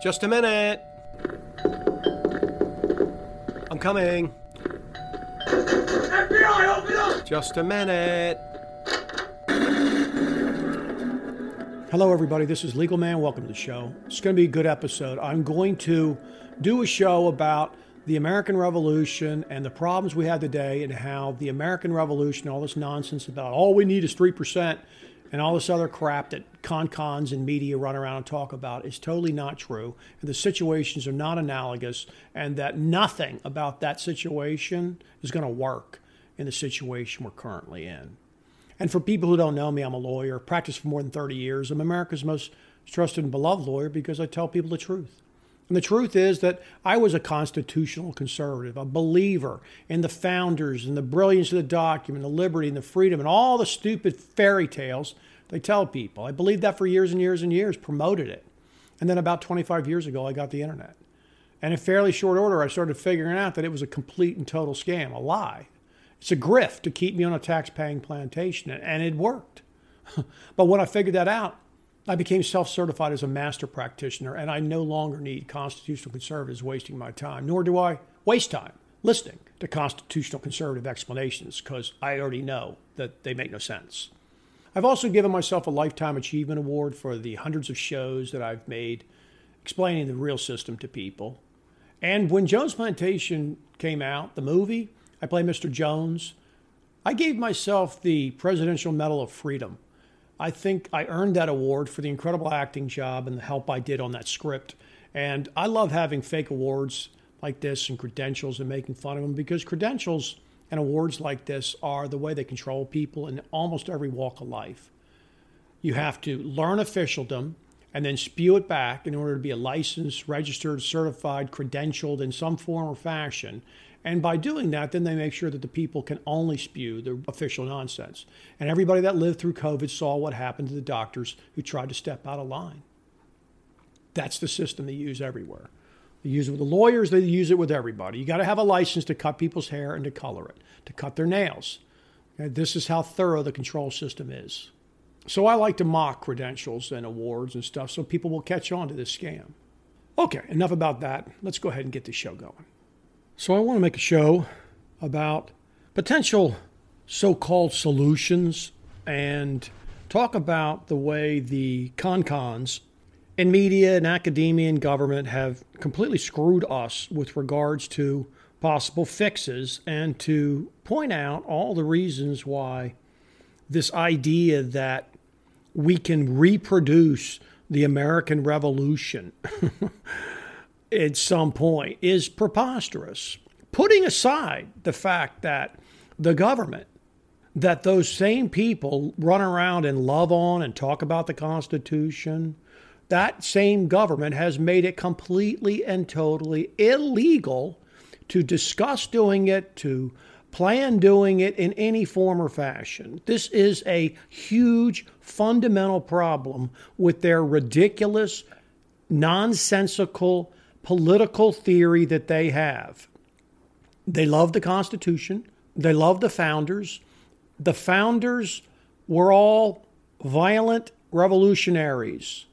Just a minute. I'm coming. FBI, open up! Just a minute. Hello, everybody. This is Legal Man. Welcome to the show. It's going to be a good episode. I'm going to do a show about the American Revolution and the problems we have today, and how the American Revolution, all this nonsense about all we need is 3%, and all this other crap that con cons and media run around and talk about is totally not true. And the situations are not analogous, and that nothing about that situation is going to work in the situation we're currently in. And for people who don't know me, I'm a lawyer, practiced for more than 30 years. I'm America's most trusted and beloved lawyer because I tell people the truth. And the truth is that I was a constitutional conservative, a believer in the founders and the brilliance of the document, the liberty and the freedom, and all the stupid fairy tales they tell people. I believed that for years and years and years, promoted it. And then about 25 years ago, I got the internet. And in fairly short order, I started figuring out that it was a complete and total scam, a lie. It's a grift to keep me on a tax paying plantation, and it worked. but when I figured that out, I became self certified as a master practitioner, and I no longer need constitutional conservatives wasting my time, nor do I waste time listening to constitutional conservative explanations because I already know that they make no sense. I've also given myself a Lifetime Achievement Award for the hundreds of shows that I've made explaining the real system to people. And when Jones Plantation came out, the movie, I play Mr. Jones. I gave myself the Presidential Medal of Freedom I think I earned that award for the incredible acting job and the help I did on that script. And I love having fake awards like this and credentials and making fun of them because credentials and awards like this are the way they control people in almost every walk of life. You have to learn officialdom and then spew it back in order to be a licensed, registered, certified, credentialed in some form or fashion. And by doing that, then they make sure that the people can only spew the official nonsense. And everybody that lived through COVID saw what happened to the doctors who tried to step out of line. That's the system they use everywhere. They use it with the lawyers, they use it with everybody. You got to have a license to cut people's hair and to color it, to cut their nails. Okay? This is how thorough the control system is. So I like to mock credentials and awards and stuff so people will catch on to this scam. Okay, enough about that. Let's go ahead and get the show going. So, I want to make a show about potential so called solutions and talk about the way the con-cons in media and academia and government have completely screwed us with regards to possible fixes and to point out all the reasons why this idea that we can reproduce the American Revolution at some point is preposterous. Putting aside the fact that the government, that those same people run around and love on and talk about the Constitution, that same government has made it completely and totally illegal to discuss doing it, to plan doing it in any form or fashion. This is a huge fundamental problem with their ridiculous, nonsensical political theory that they have. They love the Constitution, they love the founders. The founders were all violent revolutionaries.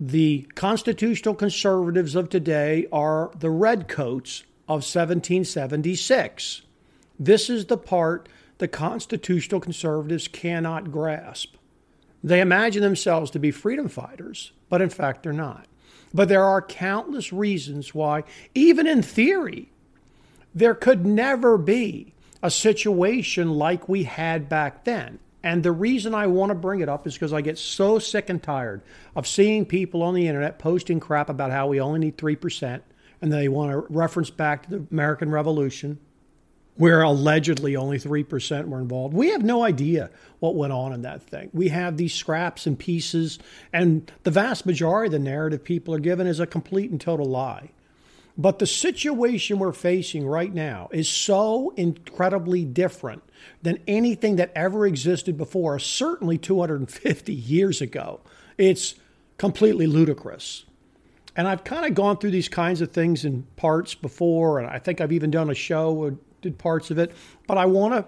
The constitutional conservatives of today are the redcoats of 1776. This is the part the constitutional conservatives cannot grasp. They imagine themselves to be freedom fighters, but in fact, they're not. But there are countless reasons why, even in theory, there could never be a situation like we had back then. And the reason I want to bring it up is because I get so sick and tired of seeing people on the internet posting crap about how we only need 3%, and they want to reference back to the American Revolution where allegedly only 3% were involved. We have no idea what went on in that thing. We have these scraps and pieces, and the vast majority of the narrative people are given is a complete and total lie. But the situation we're facing right now is so incredibly different than anything that ever existed before, certainly 250 years ago. It's completely ludicrous. And I've kind of gone through these kinds of things in parts before, and I think I've even done a show or did parts of it. But I want to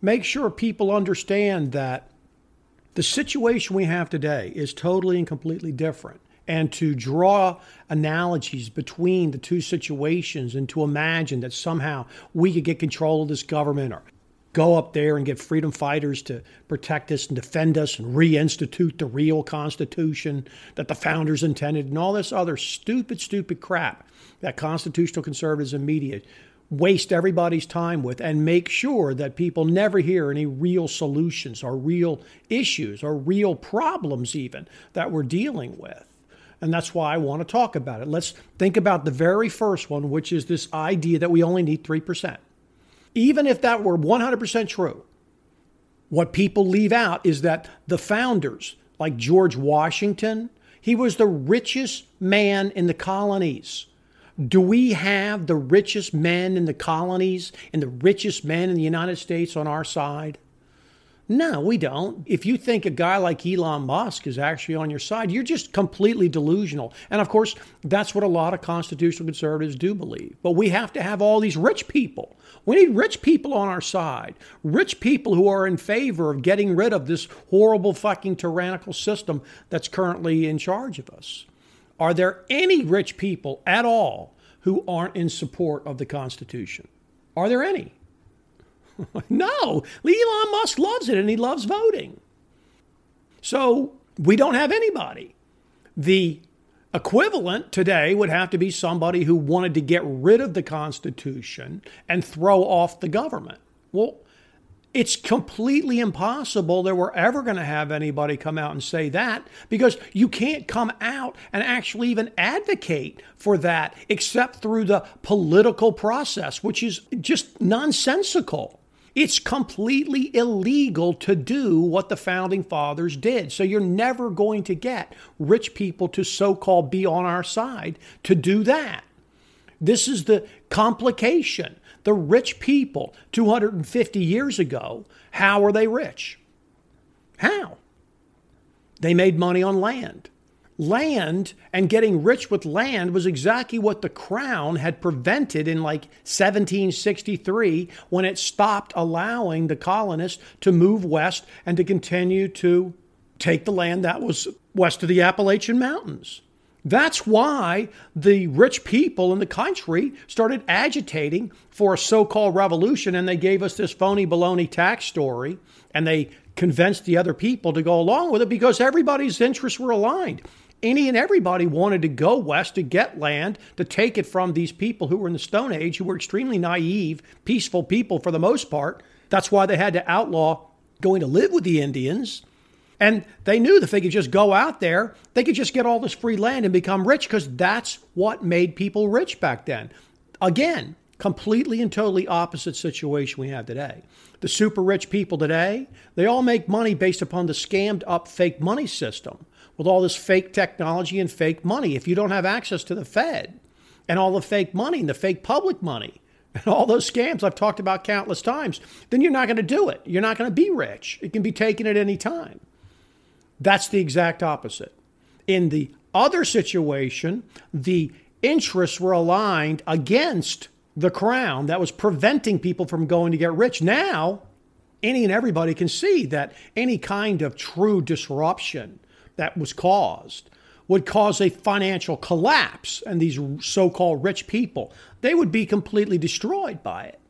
make sure people understand that the situation we have today is totally and completely different. And to draw analogies between the two situations and to imagine that somehow we could get control of this government or go up there and get freedom fighters to protect us and defend us and reinstitute the real Constitution that the founders intended and all this other stupid, stupid crap that constitutional conservatives and media waste everybody's time with and make sure that people never hear any real solutions or real issues or real problems, even that we're dealing with. And that's why I want to talk about it. Let's think about the very first one, which is this idea that we only need 3%. Even if that were 100% true, what people leave out is that the founders, like George Washington, he was the richest man in the colonies. Do we have the richest men in the colonies and the richest men in the United States on our side? No, we don't. If you think a guy like Elon Musk is actually on your side, you're just completely delusional. And of course, that's what a lot of constitutional conservatives do believe. But we have to have all these rich people. We need rich people on our side, rich people who are in favor of getting rid of this horrible fucking tyrannical system that's currently in charge of us. Are there any rich people at all who aren't in support of the Constitution? Are there any? no. Elon Musk loves it and he loves voting. So we don't have anybody. The equivalent today would have to be somebody who wanted to get rid of the Constitution and throw off the government. Well, it's completely impossible that we're ever going to have anybody come out and say that because you can't come out and actually even advocate for that except through the political process, which is just nonsensical. It's completely illegal to do what the founding fathers did. So you're never going to get rich people to so called be on our side to do that. This is the complication. The rich people 250 years ago, how were they rich? How? They made money on land. Land and getting rich with land was exactly what the crown had prevented in like 1763 when it stopped allowing the colonists to move west and to continue to take the land that was west of the Appalachian Mountains. That's why the rich people in the country started agitating for a so called revolution, and they gave us this phony baloney tax story, and they convinced the other people to go along with it because everybody's interests were aligned. Any and everybody wanted to go west to get land, to take it from these people who were in the Stone Age, who were extremely naive, peaceful people for the most part. That's why they had to outlaw going to live with the Indians and they knew that if they could just go out there, they could just get all this free land and become rich because that's what made people rich back then. Again, completely and totally opposite situation we have today. The super rich people today, they all make money based upon the scammed up fake money system with all this fake technology and fake money. If you don't have access to the Fed and all the fake money and the fake public money, and all those scams I've talked about countless times, then you're not going to do it. You're not going to be rich. It can be taken at any time. That's the exact opposite. In the other situation, the interests were aligned against the crown that was preventing people from going to get rich. Now, any and everybody can see that any kind of true disruption that was caused would cause a financial collapse and these so-called rich people they would be completely destroyed by it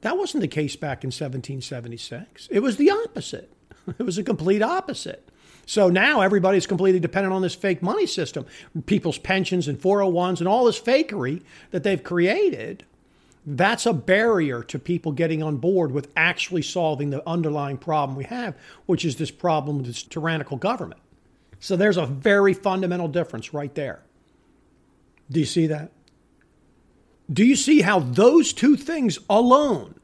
that wasn't the case back in 1776 it was the opposite it was a complete opposite so now everybody's completely dependent on this fake money system, people's pensions and 401s and all this fakery that they've created. That's a barrier to people getting on board with actually solving the underlying problem we have, which is this problem with this tyrannical government. So there's a very fundamental difference right there. Do you see that? Do you see how those two things alone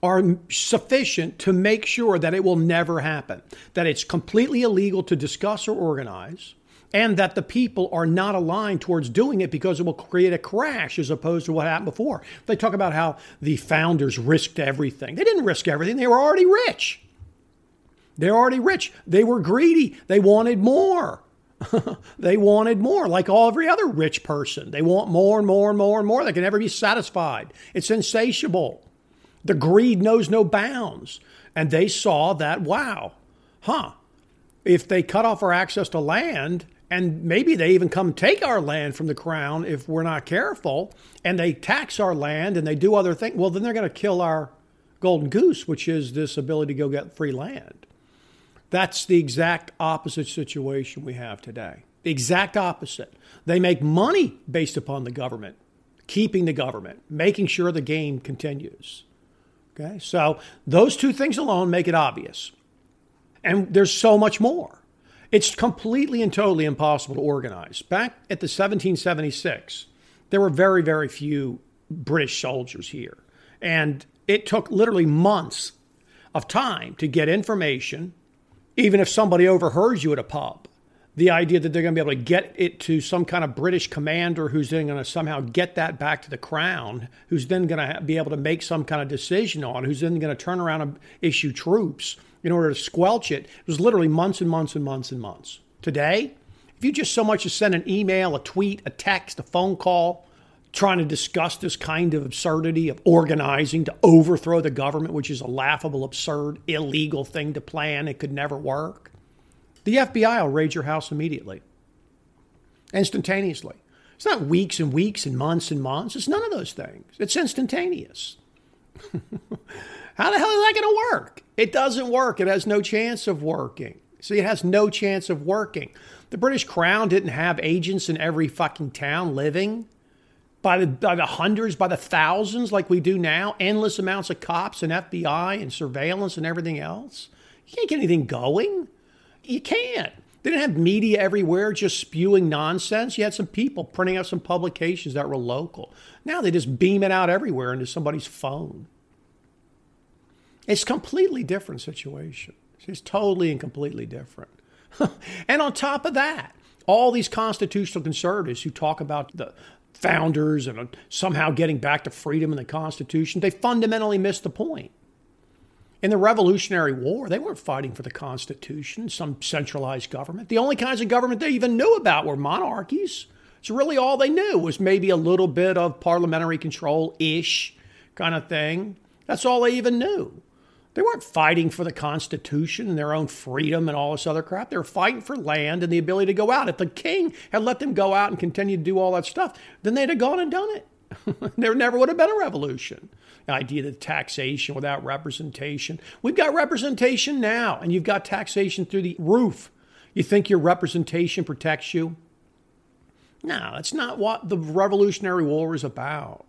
are sufficient to make sure that it will never happen, that it's completely illegal to discuss or organize, and that the people are not aligned towards doing it because it will create a crash as opposed to what happened before. They talk about how the founders risked everything. They didn't risk everything, they were already rich. They're already rich. They were greedy. They wanted more. they wanted more, like all every other rich person. They want more and more and more and more. They can never be satisfied. It's insatiable. The greed knows no bounds. And they saw that, wow, huh, if they cut off our access to land and maybe they even come take our land from the crown if we're not careful, and they tax our land and they do other things, well, then they're going to kill our golden goose, which is this ability to go get free land. That's the exact opposite situation we have today. The exact opposite. They make money based upon the government, keeping the government, making sure the game continues. Okay, so those two things alone make it obvious. And there's so much more. It's completely and totally impossible to organize. Back at the 1776, there were very, very few British soldiers here. And it took literally months of time to get information, even if somebody overheard you at a pub. The idea that they're going to be able to get it to some kind of British commander who's then going to somehow get that back to the crown, who's then going to be able to make some kind of decision on, who's then going to turn around and issue troops in order to squelch it. It was literally months and months and months and months. Today, if you just so much as send an email, a tweet, a text, a phone call, trying to discuss this kind of absurdity of organizing to overthrow the government, which is a laughable, absurd, illegal thing to plan, it could never work. The FBI will raid your house immediately, instantaneously. It's not weeks and weeks and months and months. It's none of those things. It's instantaneous. How the hell is that going to work? It doesn't work. It has no chance of working. See, it has no chance of working. The British Crown didn't have agents in every fucking town living by the, by the hundreds, by the thousands, like we do now. Endless amounts of cops and FBI and surveillance and everything else. You can't get anything going. You can't. They didn't have media everywhere just spewing nonsense. You had some people printing out some publications that were local. Now they just beam it out everywhere into somebody's phone. It's a completely different situation. It's totally and completely different. and on top of that, all these constitutional conservatives who talk about the founders and somehow getting back to freedom and the Constitution, they fundamentally miss the point. In the Revolutionary War, they weren't fighting for the Constitution, some centralized government. The only kinds of government they even knew about were monarchies. So, really, all they knew was maybe a little bit of parliamentary control ish kind of thing. That's all they even knew. They weren't fighting for the Constitution and their own freedom and all this other crap. They were fighting for land and the ability to go out. If the king had let them go out and continue to do all that stuff, then they'd have gone and done it. there never would have been a revolution. The idea that taxation without representation. We've got representation now, and you've got taxation through the roof. You think your representation protects you? No, that's not what the Revolutionary War is about.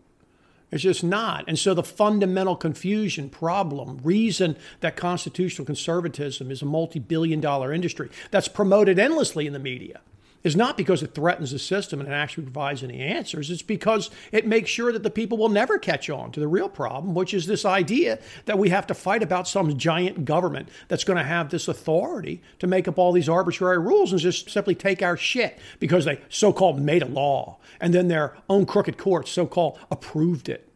It's just not. And so the fundamental confusion, problem, reason that constitutional conservatism is a multi billion dollar industry that's promoted endlessly in the media is not because it threatens the system and it actually provides any answers. It's because it makes sure that the people will never catch on to the real problem, which is this idea that we have to fight about some giant government that's going to have this authority to make up all these arbitrary rules and just simply take our shit because they so called made a law and then their own crooked courts so called approved it.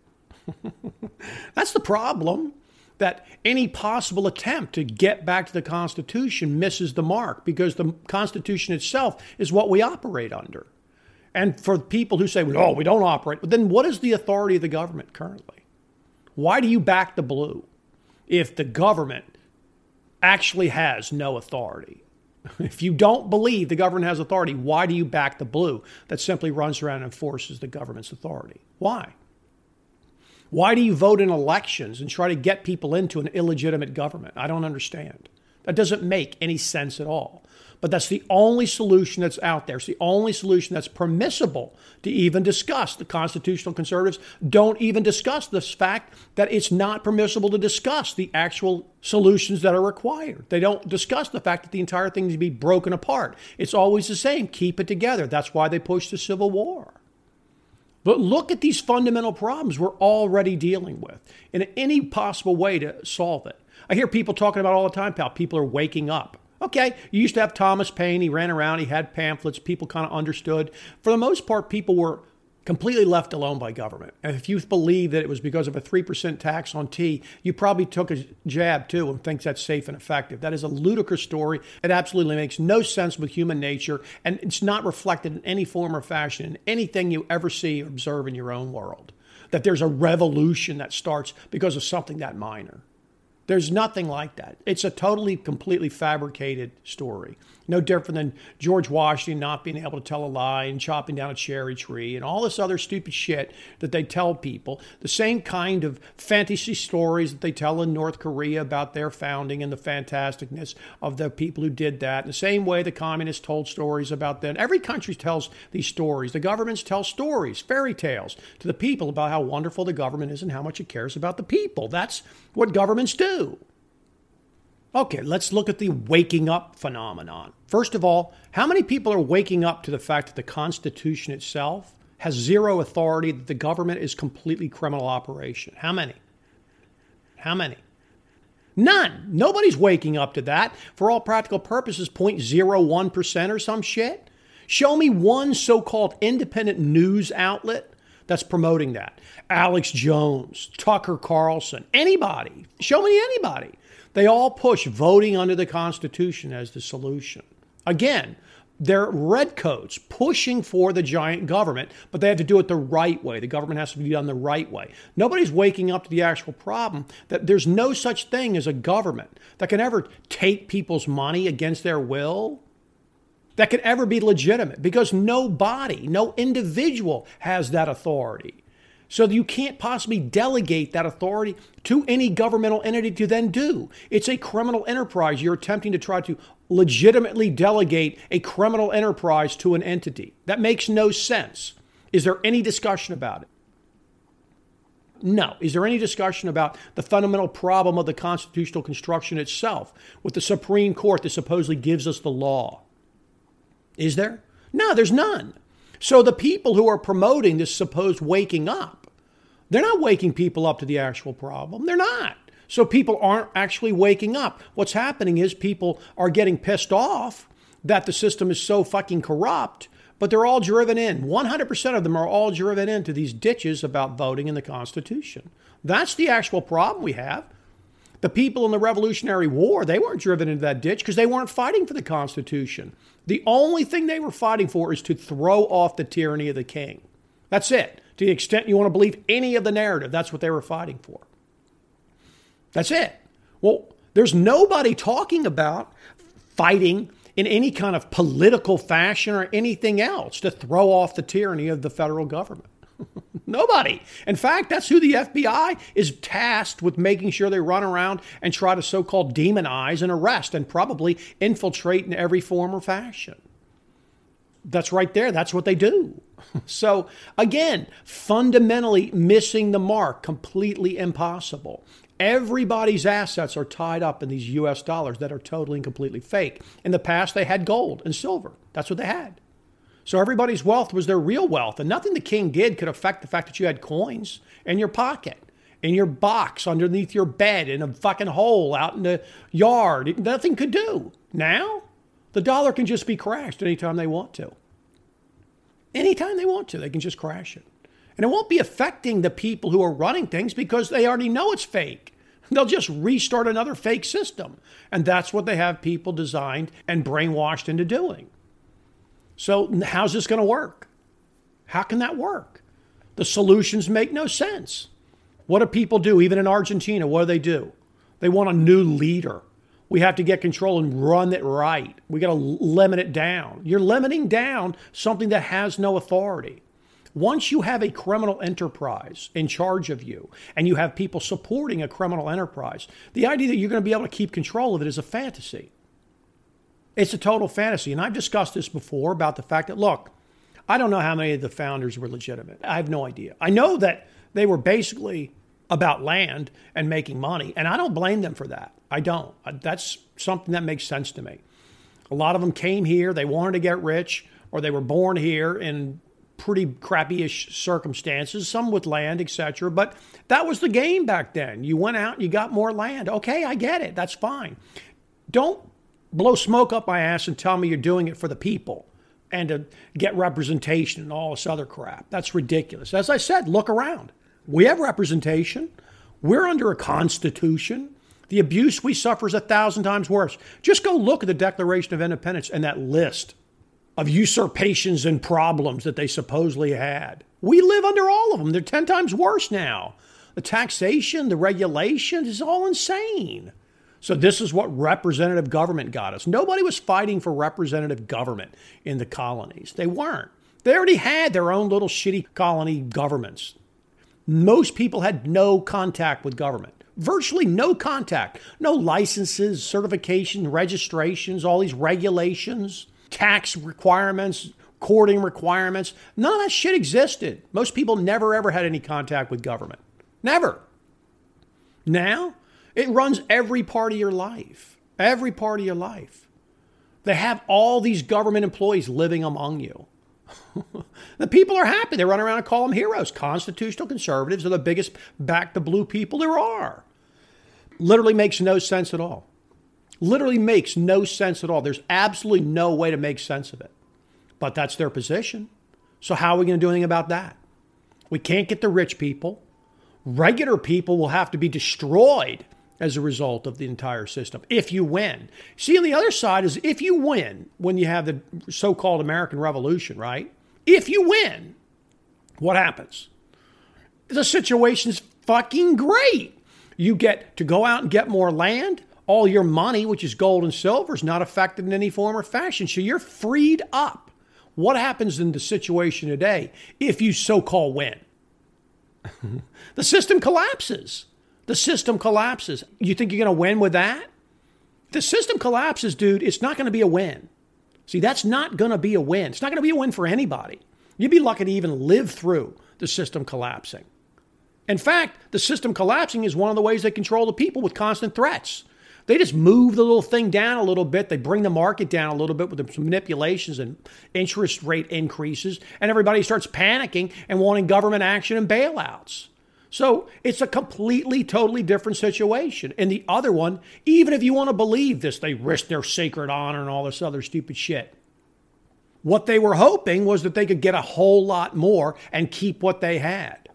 that's the problem that any possible attempt to get back to the Constitution misses the mark because the Constitution itself is what we operate under. And for people who say, "Oh, we don't operate," then what is the authority of the government currently? Why do you back the blue if the government actually has no authority? If you don't believe the government has authority, why do you back the blue that simply runs around and enforces the government's authority? Why? Why do you vote in elections and try to get people into an illegitimate government? I don't understand. That doesn't make any sense at all. But that's the only solution that's out there. It's the only solution that's permissible to even discuss. The constitutional conservatives don't even discuss this fact that it's not permissible to discuss the actual solutions that are required. They don't discuss the fact that the entire thing needs to be broken apart. It's always the same keep it together. That's why they push the Civil War. But look at these fundamental problems we're already dealing with in any possible way to solve it. I hear people talking about all the time, pal. People are waking up. Okay, you used to have Thomas Paine. He ran around, he had pamphlets. People kind of understood. For the most part, people were completely left alone by government. And if you believe that it was because of a 3% tax on tea, you probably took a jab too and thinks that's safe and effective. That is a ludicrous story. It absolutely makes no sense with human nature, and it's not reflected in any form or fashion in anything you ever see or observe in your own world. That there's a revolution that starts because of something that minor. There's nothing like that. It's a totally, completely fabricated story. No different than George Washington not being able to tell a lie and chopping down a cherry tree and all this other stupid shit that they tell people. The same kind of fantasy stories that they tell in North Korea about their founding and the fantasticness of the people who did that. The same way the communists told stories about them. Every country tells these stories. The governments tell stories, fairy tales to the people about how wonderful the government is and how much it cares about the people. That's what governments do. Okay, let's look at the waking up phenomenon. First of all, how many people are waking up to the fact that the Constitution itself has zero authority, that the government is completely criminal operation? How many? How many? None. Nobody's waking up to that. For all practical purposes, 0.01% or some shit. Show me one so called independent news outlet that's promoting that. Alex Jones, Tucker Carlson, anybody. Show me anybody. They all push voting under the Constitution as the solution. Again, they're redcoats pushing for the giant government, but they have to do it the right way. The government has to be done the right way. Nobody's waking up to the actual problem that there's no such thing as a government that can ever take people's money against their will, that could ever be legitimate, because no body, no individual has that authority. So you can't possibly delegate that authority to any governmental entity to then do. It's a criminal enterprise. You're attempting to try to legitimately delegate a criminal enterprise to an entity. That makes no sense. Is there any discussion about it? No. Is there any discussion about the fundamental problem of the constitutional construction itself with the Supreme Court that supposedly gives us the law? Is there? No, there's none. So the people who are promoting this supposed waking up they're not waking people up to the actual problem. They're not. So people aren't actually waking up. What's happening is people are getting pissed off that the system is so fucking corrupt, but they're all driven in. 100% of them are all driven into these ditches about voting in the Constitution. That's the actual problem we have. The people in the Revolutionary War, they weren't driven into that ditch because they weren't fighting for the Constitution. The only thing they were fighting for is to throw off the tyranny of the king. That's it. To the extent you want to believe any of the narrative, that's what they were fighting for. That's it. Well, there's nobody talking about fighting in any kind of political fashion or anything else to throw off the tyranny of the federal government. Nobody. In fact, that's who the FBI is tasked with making sure they run around and try to so called demonize and arrest and probably infiltrate in every form or fashion. That's right there. That's what they do. So, again, fundamentally missing the mark, completely impossible. Everybody's assets are tied up in these US dollars that are totally and completely fake. In the past, they had gold and silver. That's what they had. So everybody's wealth was their real wealth. And nothing the king did could affect the fact that you had coins in your pocket, in your box, underneath your bed, in a fucking hole out in the yard. Nothing could do. Now, the dollar can just be crashed anytime they want to anytime they want to. They can just crash it. And it won't be affecting the people who are running things because they already know it's fake. They'll just restart another fake system. And that's what they have people designed and brainwashed into doing. So, how's this going to work? How can that work? The solutions make no sense. What do people do? Even in Argentina, what do they do? They want a new leader. We have to get control and run it right. We got to limit it down. You're limiting down something that has no authority. Once you have a criminal enterprise in charge of you and you have people supporting a criminal enterprise, the idea that you're going to be able to keep control of it is a fantasy. It's a total fantasy. And I've discussed this before about the fact that, look, I don't know how many of the founders were legitimate. I have no idea. I know that they were basically about land and making money, and I don't blame them for that. I don't. That's something that makes sense to me. A lot of them came here, they wanted to get rich, or they were born here in pretty crappy-ish circumstances, some with land, etc. But that was the game back then. You went out and you got more land. Okay, I get it. That's fine. Don't blow smoke up my ass and tell me you're doing it for the people and to get representation and all this other crap. That's ridiculous. As I said, look around. We have representation. We're under a constitution. The abuse we suffer is a thousand times worse. Just go look at the Declaration of Independence and that list of usurpations and problems that they supposedly had. We live under all of them. They're 10 times worse now. the taxation, the regulation is all insane. So, this is what representative government got us. Nobody was fighting for representative government in the colonies. They weren't. They already had their own little shitty colony governments. Most people had no contact with government virtually no contact, no licenses, certification, registrations, all these regulations, tax requirements, courting requirements. None of that shit existed. Most people never ever had any contact with government. Never. Now, it runs every part of your life. Every part of your life. They have all these government employees living among you. the people are happy. They run around and call them heroes. Constitutional conservatives are the biggest back the blue people there are. Literally makes no sense at all. Literally makes no sense at all. There's absolutely no way to make sense of it. But that's their position. So, how are we going to do anything about that? We can't get the rich people. Regular people will have to be destroyed as a result of the entire system if you win. See, on the other side is if you win when you have the so called American Revolution, right? If you win, what happens? The situation's fucking great. You get to go out and get more land. All your money, which is gold and silver, is not affected in any form or fashion. So you're freed up. What happens in the situation today if you so called win? the system collapses. The system collapses. You think you're going to win with that? The system collapses, dude. It's not going to be a win. See, that's not going to be a win. It's not going to be a win for anybody. You'd be lucky to even live through the system collapsing. In fact, the system collapsing is one of the ways they control the people with constant threats. They just move the little thing down a little bit. They bring the market down a little bit with some manipulations and interest rate increases, and everybody starts panicking and wanting government action and bailouts. So it's a completely, totally different situation. And the other one, even if you want to believe this, they risk their sacred honor and all this other stupid shit. What they were hoping was that they could get a whole lot more and keep what they had.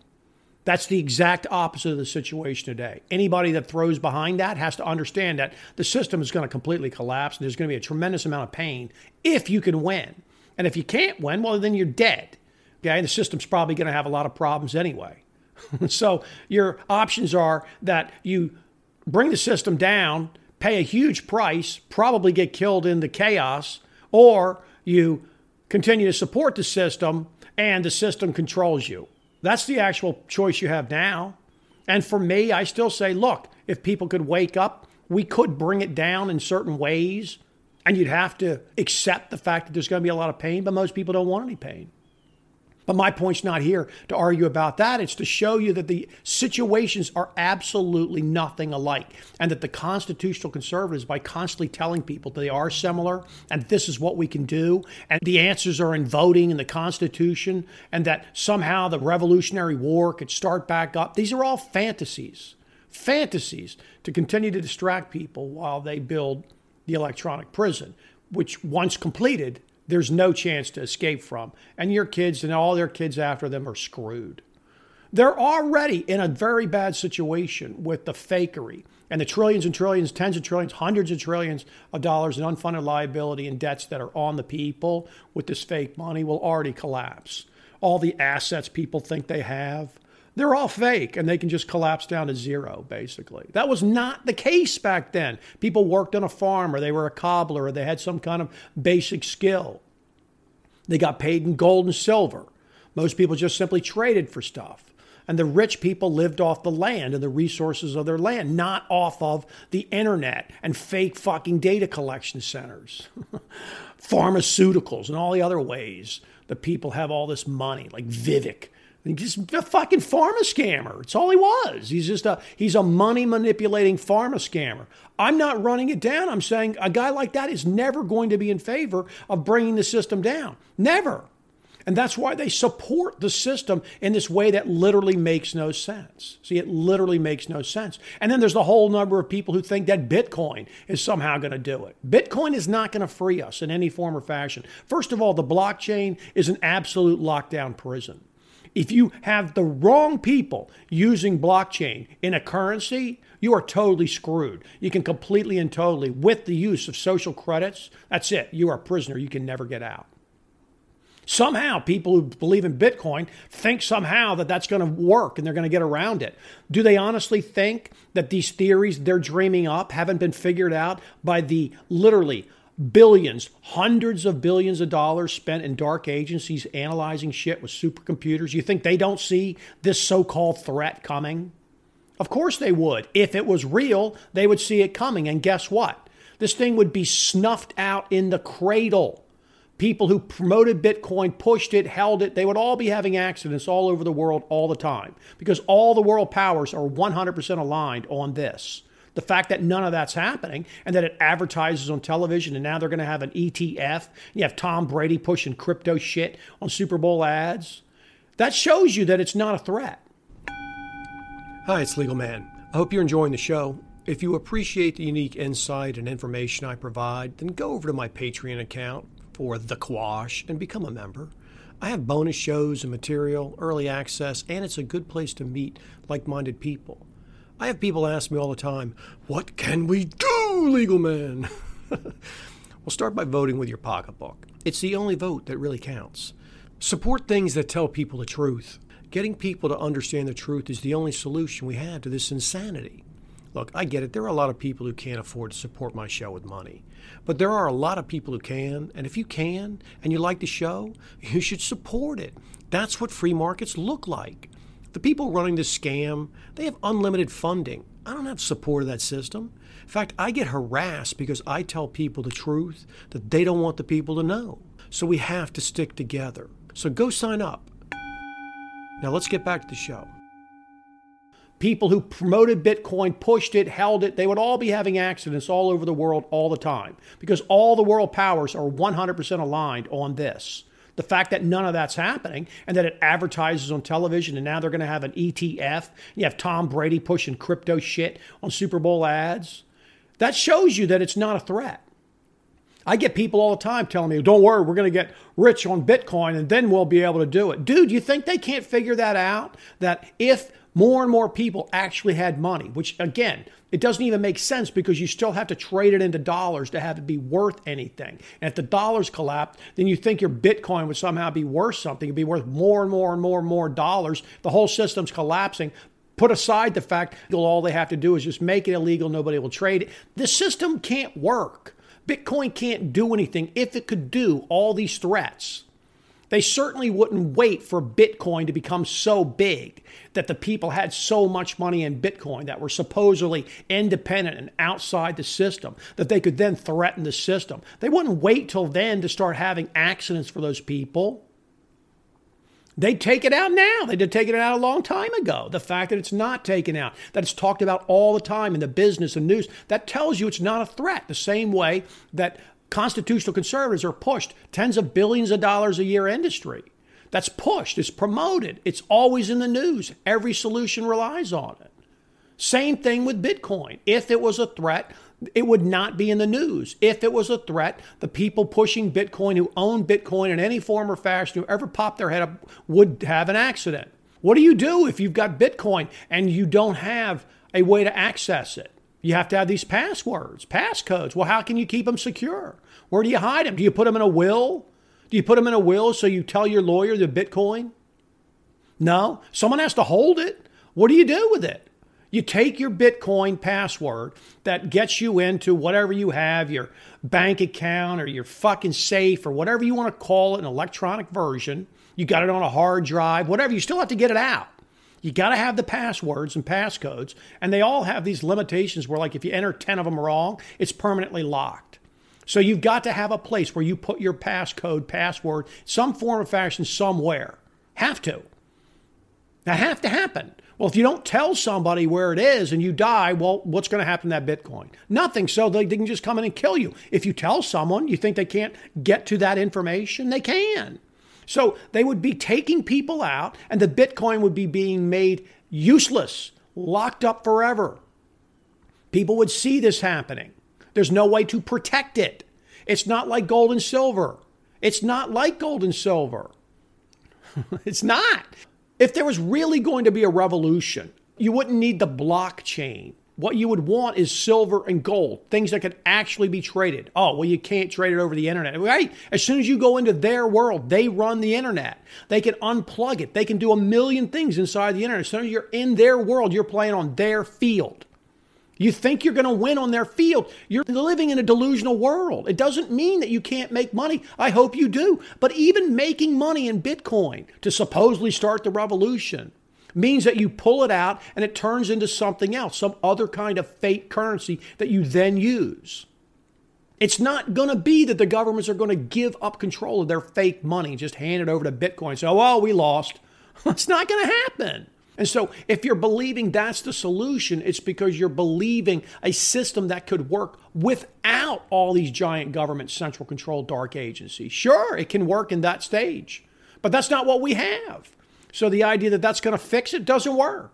That's the exact opposite of the situation today. Anybody that throws behind that has to understand that the system is going to completely collapse and there's going to be a tremendous amount of pain if you can win. And if you can't win, well, then you're dead. Okay, the system's probably going to have a lot of problems anyway. so your options are that you bring the system down, pay a huge price, probably get killed in the chaos, or you continue to support the system and the system controls you. That's the actual choice you have now. And for me, I still say, look, if people could wake up, we could bring it down in certain ways. And you'd have to accept the fact that there's going to be a lot of pain, but most people don't want any pain. But my point's not here to argue about that. It's to show you that the situations are absolutely nothing alike. And that the constitutional conservatives, by constantly telling people they are similar and this is what we can do, and the answers are in voting and the Constitution, and that somehow the Revolutionary War could start back up, these are all fantasies. Fantasies to continue to distract people while they build the electronic prison, which once completed there's no chance to escape from. And your kids and all their kids after them are screwed. They're already in a very bad situation with the fakery and the trillions and trillions, tens of trillions, hundreds of trillions of dollars in unfunded liability and debts that are on the people with this fake money will already collapse. All the assets people think they have, they're all fake and they can just collapse down to zero, basically. That was not the case back then. People worked on a farm or they were a cobbler or they had some kind of basic skill. They got paid in gold and silver. Most people just simply traded for stuff. And the rich people lived off the land and the resources of their land, not off of the internet and fake fucking data collection centers, pharmaceuticals, and all the other ways that people have all this money, like Vivek He's a fucking pharma scammer. It's all he was. He's just a he's a money manipulating pharma scammer. I'm not running it down. I'm saying a guy like that is never going to be in favor of bringing the system down. Never. And that's why they support the system in this way that literally makes no sense. See, it literally makes no sense. And then there's the whole number of people who think that Bitcoin is somehow going to do it. Bitcoin is not going to free us in any form or fashion. First of all, the blockchain is an absolute lockdown prison. If you have the wrong people using blockchain in a currency, you are totally screwed. You can completely and totally, with the use of social credits, that's it. You are a prisoner. You can never get out. Somehow, people who believe in Bitcoin think somehow that that's going to work and they're going to get around it. Do they honestly think that these theories they're dreaming up haven't been figured out by the literally billions, hundreds of billions of dollars spent in dark agencies analyzing shit with supercomputers? You think they don't see this so called threat coming? Of course they would. If it was real, they would see it coming. And guess what? This thing would be snuffed out in the cradle people who promoted Bitcoin, pushed it, held it, they would all be having accidents all over the world all the time because all the world powers are 100% aligned on this. The fact that none of that's happening and that it advertises on television and now they're going to have an ETF. You have Tom Brady pushing crypto shit on Super Bowl ads. That shows you that it's not a threat. Hi, it's Legal Man. I hope you're enjoying the show. If you appreciate the unique insight and information I provide, then go over to my Patreon account for The Quash and become a member. I have bonus shows and material, early access, and it's a good place to meet like minded people. I have people ask me all the time, What can we do, legal man? well, start by voting with your pocketbook. It's the only vote that really counts. Support things that tell people the truth. Getting people to understand the truth is the only solution we have to this insanity. Look, I get it. There are a lot of people who can't afford to support my show with money. But there are a lot of people who can. And if you can and you like the show, you should support it. That's what free markets look like. The people running this scam, they have unlimited funding. I don't have support of that system. In fact, I get harassed because I tell people the truth that they don't want the people to know. So we have to stick together. So go sign up. Now let's get back to the show people who promoted Bitcoin, pushed it, held it, they would all be having accidents all over the world all the time because all the world powers are 100% aligned on this. The fact that none of that's happening and that it advertises on television and now they're going to have an ETF. You have Tom Brady pushing crypto shit on Super Bowl ads. That shows you that it's not a threat. I get people all the time telling me, don't worry, we're going to get rich on Bitcoin and then we'll be able to do it. Dude, you think they can't figure that out? That if more and more people actually had money, which again, it doesn't even make sense because you still have to trade it into dollars to have it be worth anything. And if the dollars collapse, then you think your Bitcoin would somehow be worth something, it'd be worth more and more and more and more dollars. The whole system's collapsing. Put aside the fact that all they have to do is just make it illegal, nobody will trade it. The system can't work. Bitcoin can't do anything if it could do all these threats. They certainly wouldn't wait for Bitcoin to become so big that the people had so much money in Bitcoin that were supposedly independent and outside the system that they could then threaten the system. They wouldn't wait till then to start having accidents for those people. They'd take it out now. They'd have taken it out a long time ago. The fact that it's not taken out, that it's talked about all the time in the business and news, that tells you it's not a threat. The same way that constitutional conservatives are pushed tens of billions of dollars a year industry. That's pushed, it's promoted, it's always in the news. Every solution relies on it. Same thing with Bitcoin. If it was a threat, it would not be in the news. If it was a threat, the people pushing Bitcoin who own Bitcoin in any form or fashion, who ever popped their head up, would have an accident. What do you do if you've got Bitcoin and you don't have a way to access it? You have to have these passwords, passcodes. Well, how can you keep them secure? Where do you hide them? Do you put them in a will? Do you put them in a will so you tell your lawyer the Bitcoin? No, someone has to hold it. What do you do with it? You take your Bitcoin password that gets you into whatever you have, your bank account or your fucking safe or whatever you want to call it, an electronic version. You got it on a hard drive, whatever. You still have to get it out. You got to have the passwords and passcodes, and they all have these limitations where, like, if you enter 10 of them wrong, it's permanently locked. So you've got to have a place where you put your passcode, password, some form of fashion somewhere. Have to. That have to happen. Well, if you don't tell somebody where it is and you die, well, what's going to happen to that Bitcoin? Nothing. So they, they can just come in and kill you. If you tell someone, you think they can't get to that information? They can. So they would be taking people out, and the Bitcoin would be being made useless, locked up forever. People would see this happening. There's no way to protect it. It's not like gold and silver. It's not like gold and silver. it's not. If there was really going to be a revolution, you wouldn't need the blockchain. What you would want is silver and gold, things that could actually be traded. Oh, well, you can't trade it over the internet. Right? As soon as you go into their world, they run the internet. They can unplug it. They can do a million things inside the internet. As soon as you're in their world, you're playing on their field. You think you're going to win on their field. You're living in a delusional world. It doesn't mean that you can't make money. I hope you do. But even making money in Bitcoin to supposedly start the revolution means that you pull it out and it turns into something else, some other kind of fake currency that you then use. It's not going to be that the governments are going to give up control of their fake money and just hand it over to Bitcoin say, oh, we lost. It's not going to happen. And so, if you're believing that's the solution, it's because you're believing a system that could work without all these giant government central control dark agencies. Sure, it can work in that stage, but that's not what we have. So, the idea that that's going to fix it doesn't work.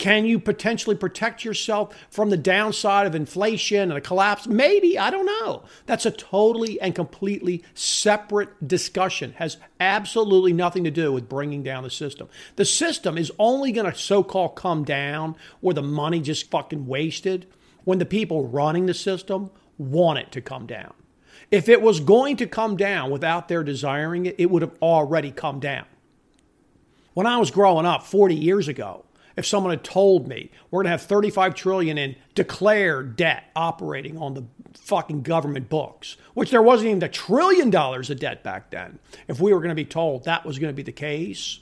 Can you potentially protect yourself from the downside of inflation and a collapse? Maybe, I don't know. That's a totally and completely separate discussion. Has absolutely nothing to do with bringing down the system. The system is only going to so-called come down where the money just fucking wasted when the people running the system want it to come down. If it was going to come down without their desiring it, it would have already come down. When I was growing up 40 years ago, if someone had told me we're going to have 35 trillion in declared debt operating on the fucking government books, which there wasn't even a trillion dollars of debt back then. If we were going to be told that was going to be the case,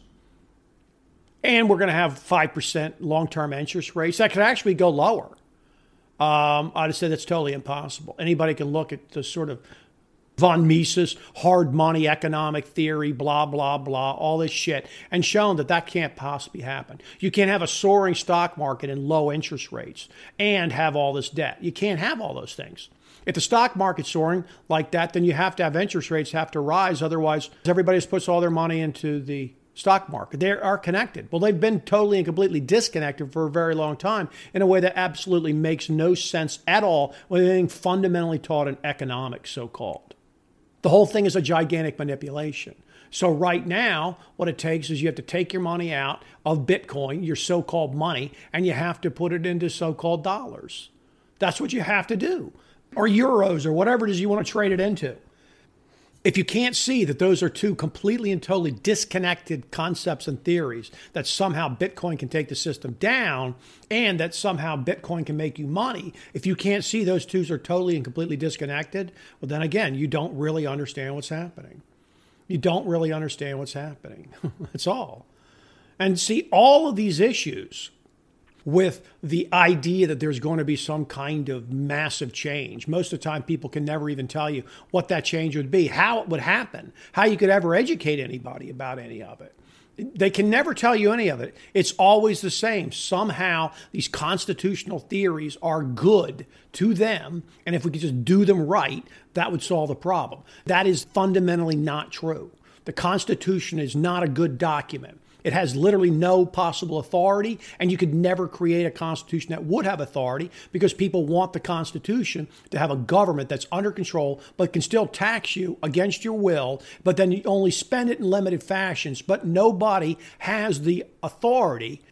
and we're going to have 5% long term interest rates, that could actually go lower. Um, I'd have said that's totally impossible. Anybody can look at the sort of von Mises, hard money economic theory, blah, blah, blah, all this shit, and shown that that can't possibly happen. You can't have a soaring stock market and low interest rates and have all this debt. You can't have all those things. If the stock market's soaring like that, then you have to have interest rates have to rise. Otherwise, everybody just puts all their money into the stock market. They are connected. Well, they've been totally and completely disconnected for a very long time in a way that absolutely makes no sense at all with anything fundamentally taught in economics, so called. The whole thing is a gigantic manipulation. So, right now, what it takes is you have to take your money out of Bitcoin, your so called money, and you have to put it into so called dollars. That's what you have to do, or euros, or whatever it is you want to trade it into if you can't see that those are two completely and totally disconnected concepts and theories, that somehow Bitcoin can take the system down and that somehow Bitcoin can make you money, if you can't see those two are totally and completely disconnected, well, then again, you don't really understand what's happening. You don't really understand what's happening. That's all. And see, all of these issues with the idea that there's going to be some kind of massive change. Most of the time, people can never even tell you what that change would be, how it would happen, how you could ever educate anybody about any of it. They can never tell you any of it. It's always the same. Somehow, these constitutional theories are good to them. And if we could just do them right, that would solve the problem. That is fundamentally not true. The Constitution is not a good document. It has literally no possible authority, and you could never create a constitution that would have authority because people want the constitution to have a government that's under control but can still tax you against your will, but then you only spend it in limited fashions. But nobody has the authority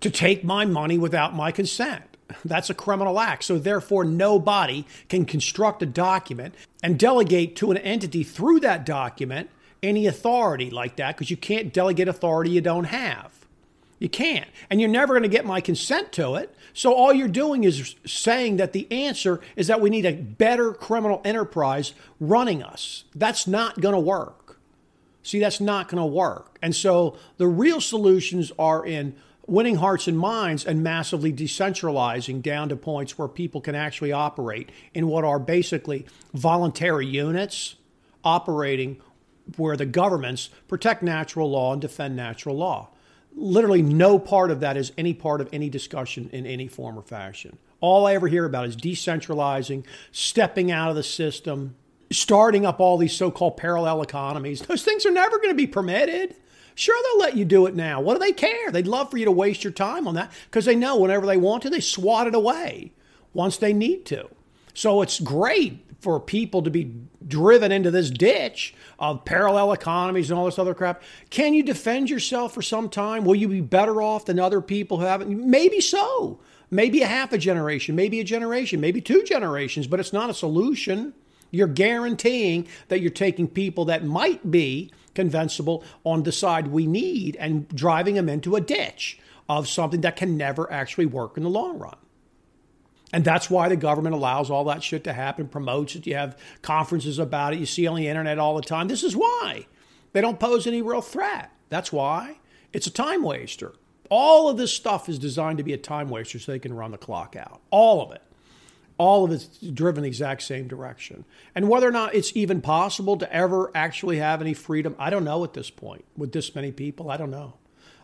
to take my money without my consent. That's a criminal act. So, therefore, nobody can construct a document and delegate to an entity through that document any authority like that because you can't delegate authority you don't have. You can't. And you're never going to get my consent to it. So all you're doing is saying that the answer is that we need a better criminal enterprise running us. That's not going to work. See, that's not going to work. And so the real solutions are in winning hearts and minds and massively decentralizing down to points where people can actually operate in what are basically voluntary units operating where the governments protect natural law and defend natural law. Literally, no part of that is any part of any discussion in any form or fashion. All I ever hear about is decentralizing, stepping out of the system, starting up all these so called parallel economies. Those things are never going to be permitted. Sure, they'll let you do it now. What do they care? They'd love for you to waste your time on that because they know whenever they want to, they swat it away once they need to. So it's great for people to be driven into this ditch of parallel economies and all this other crap. Can you defend yourself for some time? Will you be better off than other people who haven't? Maybe so. maybe a half a generation, maybe a generation, maybe two generations, but it's not a solution. You're guaranteeing that you're taking people that might be convincible on the side we need and driving them into a ditch of something that can never actually work in the long run. And that's why the government allows all that shit to happen, promotes it. You have conferences about it. You see on the internet all the time. This is why they don't pose any real threat. That's why it's a time waster. All of this stuff is designed to be a time waster so they can run the clock out. All of it. All of it's driven the exact same direction. And whether or not it's even possible to ever actually have any freedom, I don't know at this point. With this many people, I don't know.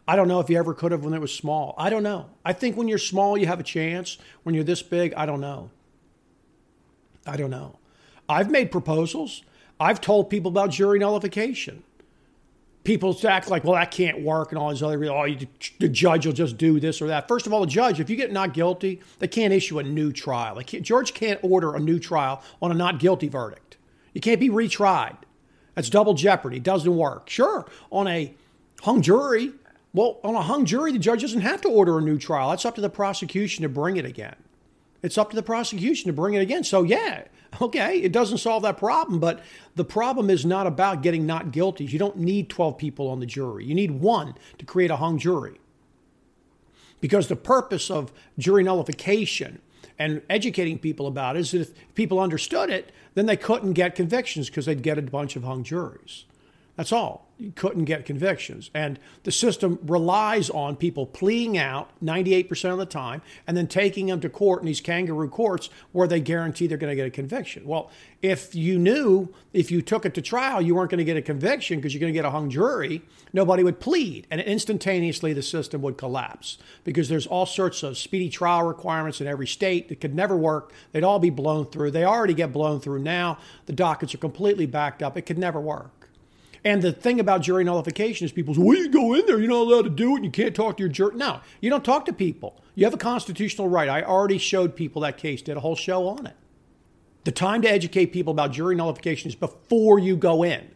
I don't know if you ever could have when it was small. I don't know. I think when you're small, you have a chance. When you're this big, I don't know. I don't know. I've made proposals. I've told people about jury nullification people act like, well, that can't work and all these other, oh, you, the judge will just do this or that. First of all, the judge, if you get not guilty, they can't issue a new trial. Can't, George can't order a new trial on a not guilty verdict. You can't be retried. That's double jeopardy. It doesn't work. Sure, on a hung jury, well, on a hung jury, the judge doesn't have to order a new trial. That's up to the prosecution to bring it again. It's up to the prosecution to bring it again. So, yeah, okay, it doesn't solve that problem, but the problem is not about getting not guilty. You don't need 12 people on the jury, you need one to create a hung jury. Because the purpose of jury nullification and educating people about it is that if people understood it, then they couldn't get convictions because they'd get a bunch of hung juries. That's all you couldn't get convictions. And the system relies on people pleading out 98% of the time and then taking them to court in these kangaroo courts where they guarantee they're going to get a conviction. Well, if you knew if you took it to trial, you weren't going to get a conviction because you're going to get a hung jury, nobody would plead. And instantaneously, the system would collapse because there's all sorts of speedy trial requirements in every state that could never work. They'd all be blown through. They already get blown through now. The dockets are completely backed up. It could never work. And the thing about jury nullification is people say, well, you go in there, you're not allowed to do it, and you can't talk to your jury. No, you don't talk to people. You have a constitutional right. I already showed people that case, did a whole show on it. The time to educate people about jury nullification is before you go in.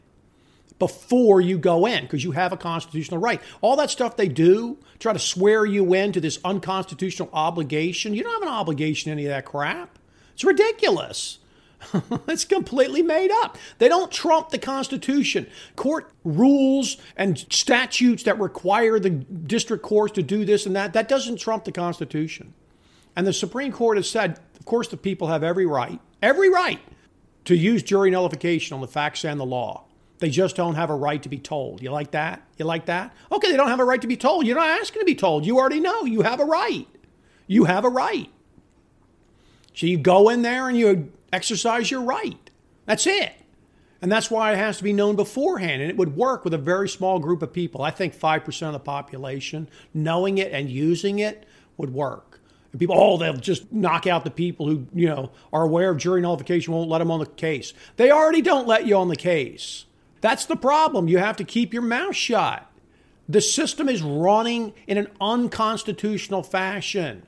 Before you go in, because you have a constitutional right. All that stuff they do, try to swear you into this unconstitutional obligation, you don't have an obligation to any of that crap. It's ridiculous. it's completely made up. They don't trump the Constitution. Court rules and statutes that require the district courts to do this and that, that doesn't trump the Constitution. And the Supreme Court has said, of course, the people have every right, every right to use jury nullification on the facts and the law. They just don't have a right to be told. You like that? You like that? Okay, they don't have a right to be told. You're not asking to be told. You already know. You have a right. You have a right. So you go in there and you exercise your right. That's it. And that's why it has to be known beforehand. And it would work with a very small group of people. I think 5% of the population knowing it and using it would work. And people, oh, they'll just knock out the people who, you know, are aware of jury nullification, won't let them on the case. They already don't let you on the case. That's the problem. You have to keep your mouth shut. The system is running in an unconstitutional fashion.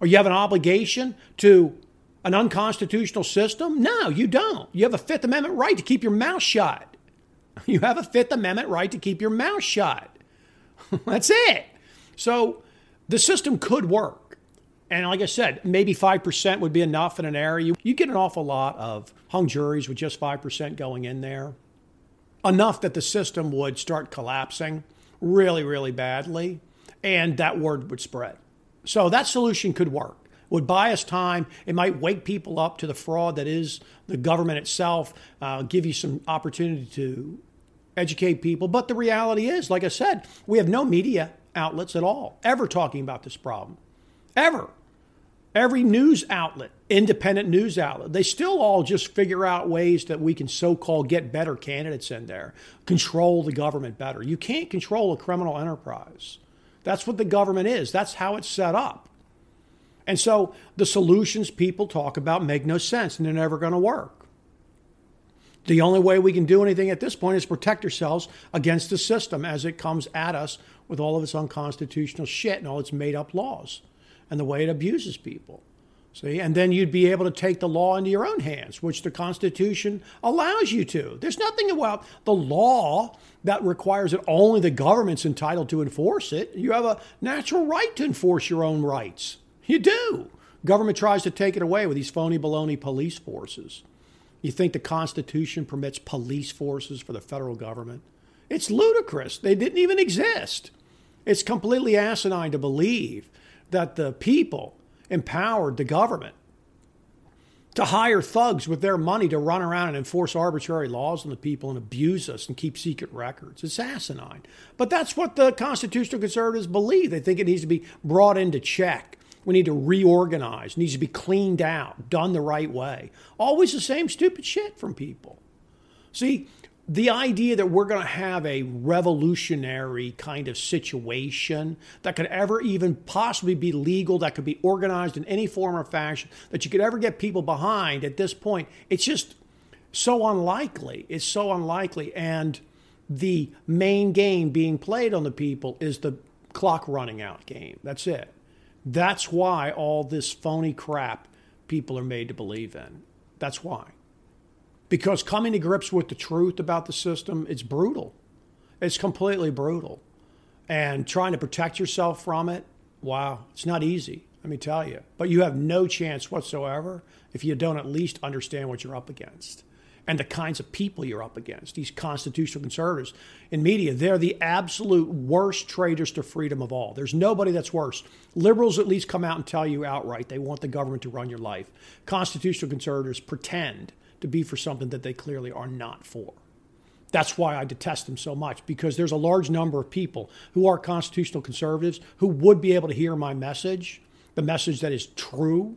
Or you have an obligation to an unconstitutional system? No, you don't. You have a Fifth Amendment right to keep your mouth shut. You have a Fifth Amendment right to keep your mouth shut. That's it. So the system could work. And like I said, maybe 5% would be enough in an area. You, get an awful lot of hung juries with just 5% going in there. Enough that the system would start collapsing really, really badly, and that word would spread. So that solution could work would buy us time. It might wake people up to the fraud that is the government itself, uh, give you some opportunity to educate people. But the reality is, like I said, we have no media outlets at all ever talking about this problem. Ever. Every news outlet, independent news outlet, they still all just figure out ways that we can so called get better candidates in there, control the government better. You can't control a criminal enterprise. That's what the government is, that's how it's set up. And so the solutions people talk about make no sense and they're never going to work. The only way we can do anything at this point is protect ourselves against the system as it comes at us with all of its unconstitutional shit and all its made up laws and the way it abuses people. See, and then you'd be able to take the law into your own hands, which the Constitution allows you to. There's nothing about the law that requires that only the government's entitled to enforce it. You have a natural right to enforce your own rights. You do. Government tries to take it away with these phony baloney police forces. You think the Constitution permits police forces for the federal government? It's ludicrous. They didn't even exist. It's completely asinine to believe that the people empowered the government to hire thugs with their money to run around and enforce arbitrary laws on the people and abuse us and keep secret records. It's asinine. But that's what the constitutional conservatives believe. They think it needs to be brought into check. We need to reorganize, it needs to be cleaned out, done the right way. Always the same stupid shit from people. See, the idea that we're going to have a revolutionary kind of situation that could ever even possibly be legal, that could be organized in any form or fashion, that you could ever get people behind at this point, it's just so unlikely. It's so unlikely. And the main game being played on the people is the clock running out game. That's it. That's why all this phony crap people are made to believe in. That's why. Because coming to grips with the truth about the system it's brutal. It's completely brutal. And trying to protect yourself from it wow it's not easy let me tell you. But you have no chance whatsoever if you don't at least understand what you're up against and the kinds of people you're up against these constitutional conservatives in media they're the absolute worst traitors to freedom of all there's nobody that's worse liberals at least come out and tell you outright they want the government to run your life constitutional conservatives pretend to be for something that they clearly are not for. That's why I detest them so much because there's a large number of people who are constitutional conservatives who would be able to hear my message, the message that is true,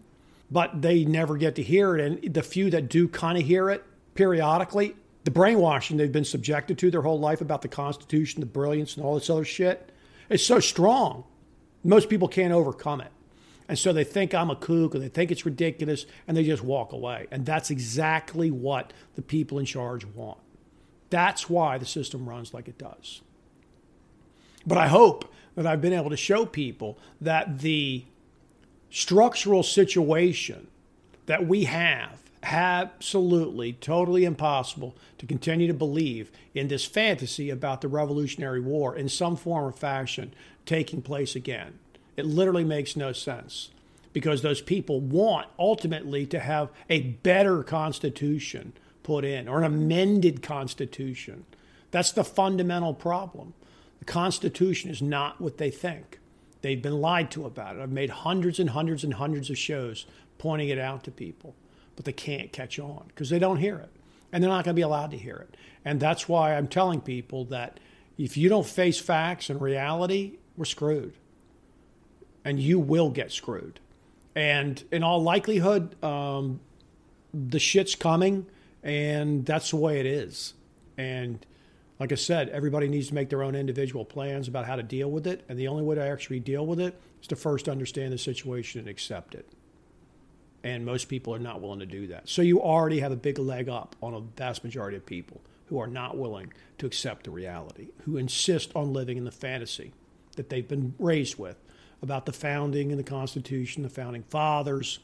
but they never get to hear it. And the few that do kind of hear it periodically, the brainwashing they've been subjected to their whole life about the Constitution, the brilliance, and all this other shit is so strong. Most people can't overcome it. And so they think I'm a kook or they think it's ridiculous and they just walk away. And that's exactly what the people in charge want. That's why the system runs like it does. But I hope that I've been able to show people that the structural situation that we have absolutely totally impossible to continue to believe in this fantasy about the revolutionary war in some form or fashion taking place again it literally makes no sense because those people want ultimately to have a better constitution put in or an amended constitution. That's the fundamental problem. The Constitution is not what they think. They've been lied to about it. I've made hundreds and hundreds and hundreds of shows pointing it out to people, but they can't catch on because they don't hear it. And they're not going to be allowed to hear it. And that's why I'm telling people that if you don't face facts and reality, we're screwed and you will get screwed. And in all likelihood, um, the shit's coming, and that's the way it is. And like I said, everybody needs to make their own individual plans about how to deal with it. And the only way to actually deal with it is to first understand the situation and accept it. And most people are not willing to do that. So you already have a big leg up on a vast majority of people who are not willing to accept the reality, who insist on living in the fantasy that they've been raised with about the founding and the Constitution, the founding fathers,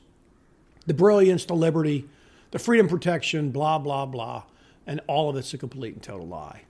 the brilliance, the liberty, the freedom protection, blah, blah, blah. And all of it's a complete and total lie.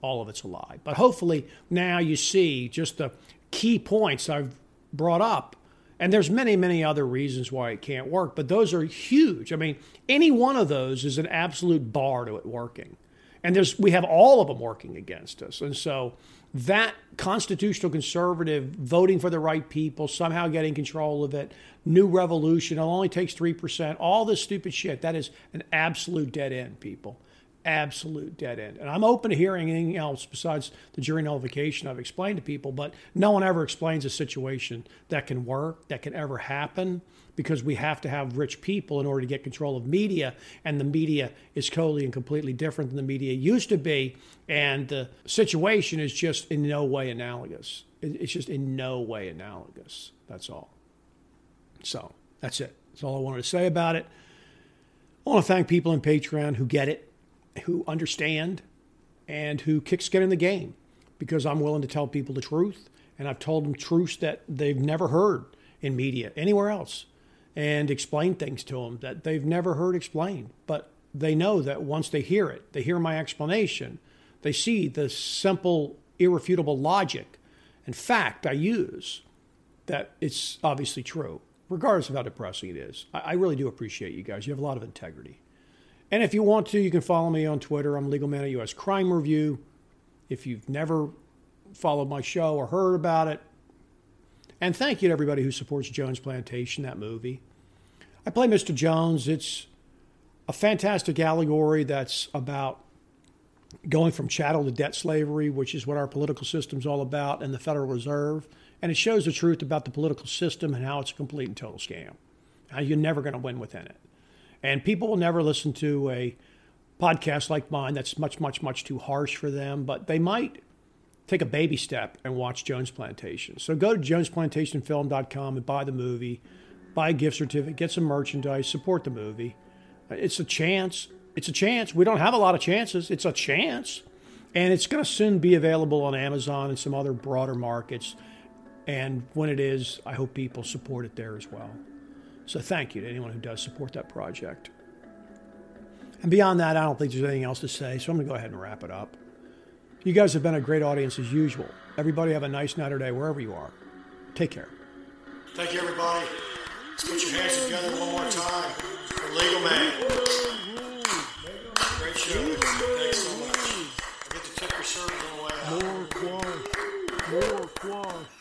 All of it's a lie. But hopefully now you see just the key points I've brought up. And there's many, many other reasons why it can't work, but those are huge. I mean, any one of those is an absolute bar to it working. And there's we have all of them working against us. And so that constitutional conservative voting for the right people, somehow getting control of it, new revolution, it only takes 3%, all this stupid shit, that is an absolute dead end, people. Absolute dead end. And I'm open to hearing anything else besides the jury nullification I've explained to people, but no one ever explains a situation that can work, that can ever happen because we have to have rich people in order to get control of media, and the media is totally and completely different than the media used to be. And the situation is just in no way analogous. It's just in no way analogous. That's all. So that's it. That's all I wanted to say about it. I want to thank people in Patreon who get it, who understand, and who kick skin in the game because I'm willing to tell people the truth. And I've told them truths that they've never heard in media anywhere else and explain things to them that they've never heard explained. But they know that once they hear it, they hear my explanation, they see the simple, irrefutable logic and fact I use that it's obviously true, regardless of how depressing it is. I, really do appreciate you guys. You have a lot of integrity. And if you want to, you can follow me on Twitter. I'm Legal Man at US Crime Review. If you've never followed my show or heard about it, and thank you to everybody who supports Jones Plantation, that movie. I play Mr. Jones. It's a fantastic allegory that's about going from chattel to debt slavery, which is what our political system's all about, and the Federal Reserve. And it shows the truth about the political system and how it's a complete and total scam. How you're never going to win within it. And people will never listen to a podcast like mine that's much, much, much too harsh for them, but they might take a baby step and watch Jones Plantation. So go to jonesplantationfilm.com and buy the movie, buy a gift certificate, get some merchandise, support the movie. It's a chance. It's a chance. We don't have a lot of chances. It's a chance. And it's going to soon be available on Amazon and some other broader markets. And when it is, I hope people support it there as well. So thank you to anyone who does support that project. And beyond that, I don't think there's anything else to say, so I'm going to go ahead and wrap it up. You guys have been a great audience as usual. Everybody have a nice night or day wherever you are. Take care. Thank you, everybody. Let's put your hands together one more time for Legal Man. Great show. Thanks so much. Forget to tip your servers on the way out. More, more, more.